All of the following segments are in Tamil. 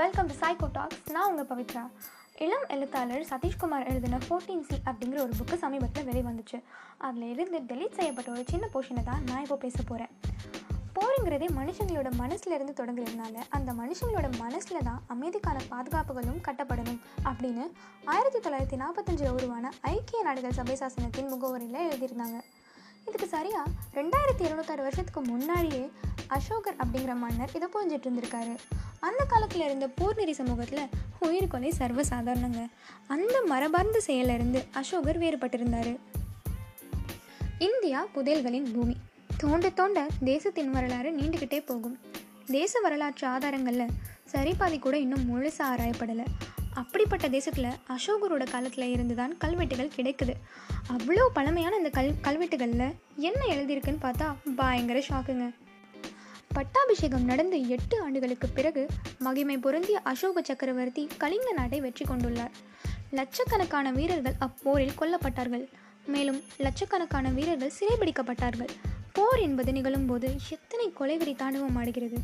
வெல்கம் டு சைக்கோ டாக்ஸ் நான் உங்கள் பவித்ரா. இளம் எழுத்தாளர் சதீஷ்குமார் எழுதின ஃபோர்டீன் சி அப்படிங்கிற ஒரு புக்கு சமீபத்தில் வெளிவந்துச்சு அதில் இருந்து டெலீட் செய்யப்பட்ட ஒரு சின்ன போர்ஷனை தான் நான் இப்போ பேச போகிறேன் போருங்கிறதே மனுஷங்களோட மனசுலேருந்து தொடங்குறதுனால அந்த மனுஷங்களோட மனசில் தான் அமைதிக்கான பாதுகாப்புகளும் கட்டப்படணும் அப்படின்னு ஆயிரத்தி தொள்ளாயிரத்தி நாற்பத்தஞ்சில் உருவான ஐக்கிய நாடுகள் சபை சாசனத்தின் முகவரியில் எழுதியிருந்தாங்க. இதுக்கு சரியா ரெண்டாயிரத்தி இருநூத்தாறு வருஷத்துக்கு முன்னாடியே அசோகர் அப்படிங்கிற மன்னர் இதை புரிஞ்சிட்டு இருந்திருக்காரு. அந்த காலத்தில் இருந்த பூர்நெறி சமூகத்தில் உயிர் கொலை சர்வசாதாரணங்க. அந்த மரபார்ந்த செயலிருந்து அசோகர் வேறுபட்டிருந்தார். இந்தியா புதையல்களின் பூமி. தோண்ட தோண்ட தேசத்தின் வரலாறு நீண்டுக்கிட்டே போகும். தேச வரலாற்று ஆதாரங்களில் சரிபாதி கூட இன்னும் முழுசாக ஆராயப்படலை. அப்படிப்பட்ட தேசத்தில் அசோகரோட காலத்தில் இருந்து தான் கல்வெட்டுகள் கிடைக்குது. அவ்வளோ பழமையான இந்த கல் கல்வெட்டுகளில் என்ன எழுதியிருக்குன்னு பார்த்தா பயங்கர ஷாக்குங்க. பட்டாபிஷேகம் நடந்து எட்டு ஆண்டுகளுக்கு பிறகு மகிமை பொருந்திய அசோக சக்கரவர்த்தி கலிங்க நாட்டை வெற்றி கொண்டுள்ளார். லட்சக்கணக்கான வீரர்கள் அப்போரில் கொல்லப்பட்டார்கள். மேலும் லட்சக்கணக்கான வீரர்கள் சிறைபிடிக்கப்பட்டார்கள். போர் என்பது நிகழும்போது எத்தனை கொலைவெறி தாண்டவம் ஆடுகிறது.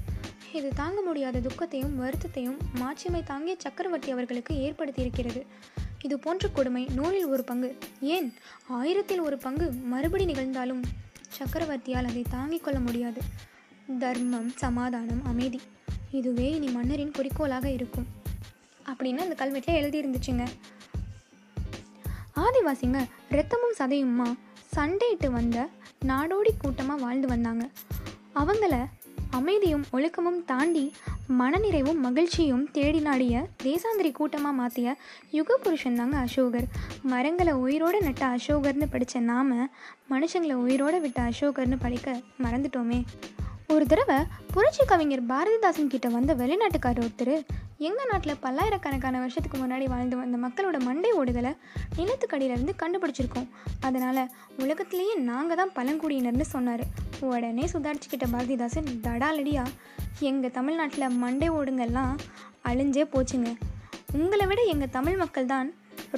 இது தாங்க முடியாத துக்கத்தையும் வருத்தத்தையும் மாட்சிமை தாங்கிய சக்கரவர்த்தி அவர்களுக்கு ஏற்படுத்தியிருக்கிறது. இது போன்ற கொடுமை நூலில் ஒரு பங்கு. ஏன்? ஆயிரத்தில் ஒரு பங்கு மறுபடி நிகழ்ந்தாலும் சக்கரவர்த்தியால் அதை தாங்கிக் கொள்ள முடியாது. தர்மம் சமாதானம் அமைதி. இதுவே இனி மன்னரின் குறிக்கோளாக இருக்கும். அப்படின்னு அந்த கல்வெட்டில் எழுதியிருந்துச்சுங்க. ஆதிவாசிங்க ரத்தமும் சதையுமா சண்டையிட்டு வந்த நாடோடி கூட்டமாக வாழ்ந்து வந்தாங்க. அவங்கள அமைதியும் ஒழுக்கமும் தாண்டி மனநிறைவும் மகிழ்ச்சியும் தேடி நாடிய தேசாந்திரி கூட்டமாக மாற்றிய யுக புருஷன் தாங்க அசோகர். மரங்களை உயிரோடு நட்ட அசோகர்னு படித்த நாம மனுஷங்களை உயிரோடு விட்ட அசோகர்னு படிக்க மறந்துட்டோமே. ஒரு தடவை புரட்சி கவிஞர் பாரதிதாசன் கிட்ட வந்த வெளிநாட்டுக்காரர் ஒருத்தர் எங்கள் நாட்டில் பல்லாயிரக்கணக்கான வருஷத்துக்கு முன்னாடி வாழ்ந்து வந்த மக்களோட மண்டை ஓடுதலை நிலத்துக்கடியிலேருந்து கண்டுபிடிச்சிருக்கோம். அதனால் உலகத்திலேயே நாங்கள் தான் பழங்குடியினர்னு சொன்னார். உடனே சுதாரிச்சுக்கிட்ட பாரதிதாசன் தடாலடியா எங்கள் தமிழ்நாட்டில் மண்டை ஓடுங்கள்லாம் அழிஞ்சே போச்சுங்க. உங்களை விட எங்கள் தமிழ் மக்கள் தான்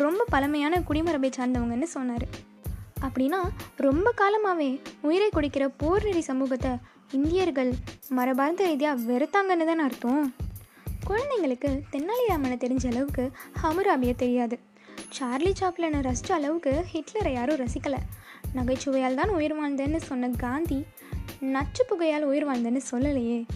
ரொம்ப பழமையான குடிமரபை சார்ந்தவங்கன்னு சொன்னார். அப்படின்னா ரொம்ப காலமாகவே உயிரை குடிக்கிற போர்நெறி சமூகத்தை இந்தியர்கள் மரபார்ந்த ரீதியாக வெறுத்தாங்கன்னு தானே அர்த்தம்? குழந்தைங்களுக்கு தென்னாலிராமனை தெரிஞ்ச அளவுக்கு ஹமுராபியை தெரியாது. சார்லி சாப்லனை ரசித்த அளவுக்கு ஹிட்லரை யாரும் ரசிக்கலை. நகைச்சுவையால் தான் உயிர் வாழ்ந்தேன்னு சொன்ன காந்தி நச்சு புகையால் உயிர் வாழ்ந்தேன்னு சொல்லலையே.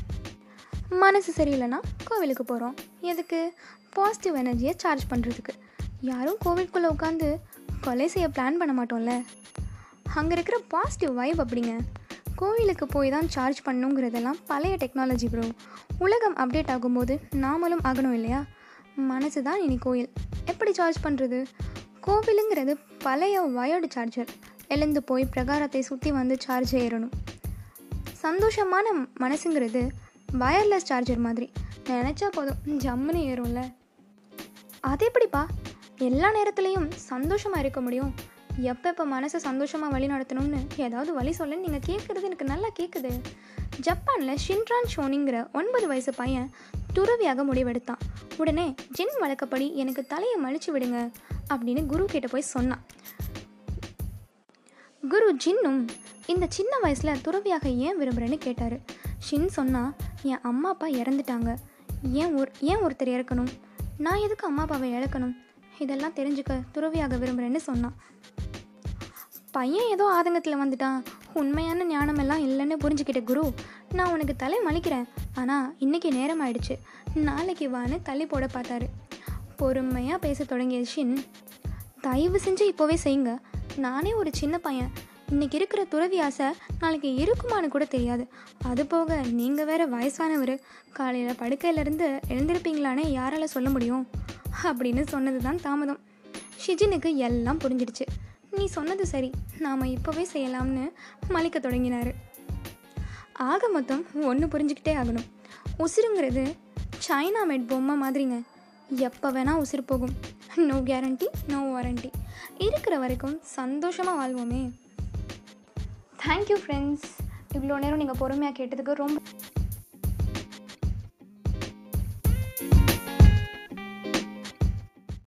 மனசு சரியில்லைன்னா கோவிலுக்கு போகிறோம் எதுக்கு? பாசிட்டிவ் எனர்ஜியை சார்ஜ் பண்ணுறதுக்கு யாரும் கோவிலுக்குள்ளே உட்காந்து கொலை செய்ய பிளான் பண்ண மாட்டோம்ல. அங்கே இருக்கிற பாசிட்டிவ் வைப் அப்படிங்க. கோவிலுக்கு போய் தான் சார்ஜ் பண்ணுங்கிறதெல்லாம் பழைய டெக்னாலஜி ப்ரோ உலகம் அப்டேட் ஆகும்போது நாமளும் ஆகணும் இல்லையா? மனசு தான் இனி கோயில். எப்படி சார்ஜ் பண்ணுறது கோவிலுங்கிறது பழைய வயர்டு சார்ஜர் எழுந்து போய் பிரகாரத்தை சுற்றி வந்து சார்ஜ் ஏறணும். சந்தோஷமான மனசுங்கிறது வயர்லெஸ் சார்ஜர் மாதிரி. நினச்சா போதும் ஜம்முன்னு ஏறும்ல. அது எப்படிப்பா எல்லா நேரத்துலையும் சந்தோஷமாக இருக்க முடியும். எப்பப்போ மனசை சந்தோஷமாக வழி நடத்தணும்னு ஏதாவது வழி சொல்லன்னு நீங்கள் கேட்குறது எனக்கு நல்லா கேட்குது ஜப்பானில் ஷின்ரான் ஷோனிங்கிற ஒன்பது வயசு பையன் துறவியாக முடிவெடுத்தான். உடனே ஜின் வழக்கப்படி எனக்கு தலையை மலிச்சு விடுங்க அப்படின்னு குரு கிட்ட போய் சொன்னான். குரு ஜின்னும் இந்த சின்ன வயசில் துறவியாக ஏன் விரும்புகிறேன்னு கேட்டார். ஷின் சொன்னால் என் அம்மா அப்பா இறந்துட்டாங்க. ஏன் ஒரு ஏன் ஒருத்தர் இறக்கணும்? நான் எதுக்கு அம்மா அப்பாவை இழக்கணும்? இதெல்லாம் தெரிஞ்சுக்க துறவியாக விரும்புகிறேன்னு சொன்னான். பையன் ஏதோ ஆதங்கத்தில் வந்துட்டான். உண்மையான ஞானம் எல்லாம் இல்லைன்னு புரிஞ்சுக்கிட்ட குரு நான் உனக்கு தலை மலிக்கிறேன். ஆனால் இன்னைக்கு நேரம் ஆயிடுச்சு. நாளைக்கு வான்னு தள்ளி போட பார்த்தாரு. பொறுமையாக பேச தொடங்கிய ஷின் தயவு செஞ்சு இப்போவே செய்யுங்க. நானே ஒரு சின்ன பையன். இன்னைக்கு இருக்கிற துறவி ஆசை நாளைக்கு இருக்குமான்னு கூட தெரியாது. அது போக நீங்கள் வேற வயசானவர். காலையில் படுக்கையிலேருந்து எழுந்திருப்பீங்களானே யாரால சொல்ல முடியும்? அப்படின்னு சொன்னது தான் தாமதம். ஷிஜினுக்கு எல்லாம் புரிஞ்சிடுச்சு. நீ சொன்னது சரி. நாம் இப்போவே செய்யலாம்னு மலிக்க தொடங்கினார். ஆக மொத்தம் ஒன்று புரிஞ்சுக்கிட்டே ஆகணும். உசிருங்கிறது சைனா மேட் பொம்மை மாதிரிங்க. எப்போ வேணால் உசிறு போகும். நோ கேரண்டி நோ வாரண்டி இருக்கிற வரைக்கும் சந்தோஷமாக வாழ்வோமே. தேங்க்யூ ஃப்ரெண்ட்ஸ் இவ்வளோ நேரம் நீங்கள் பொறுமையாக கேட்டதுக்கு ரொம்ப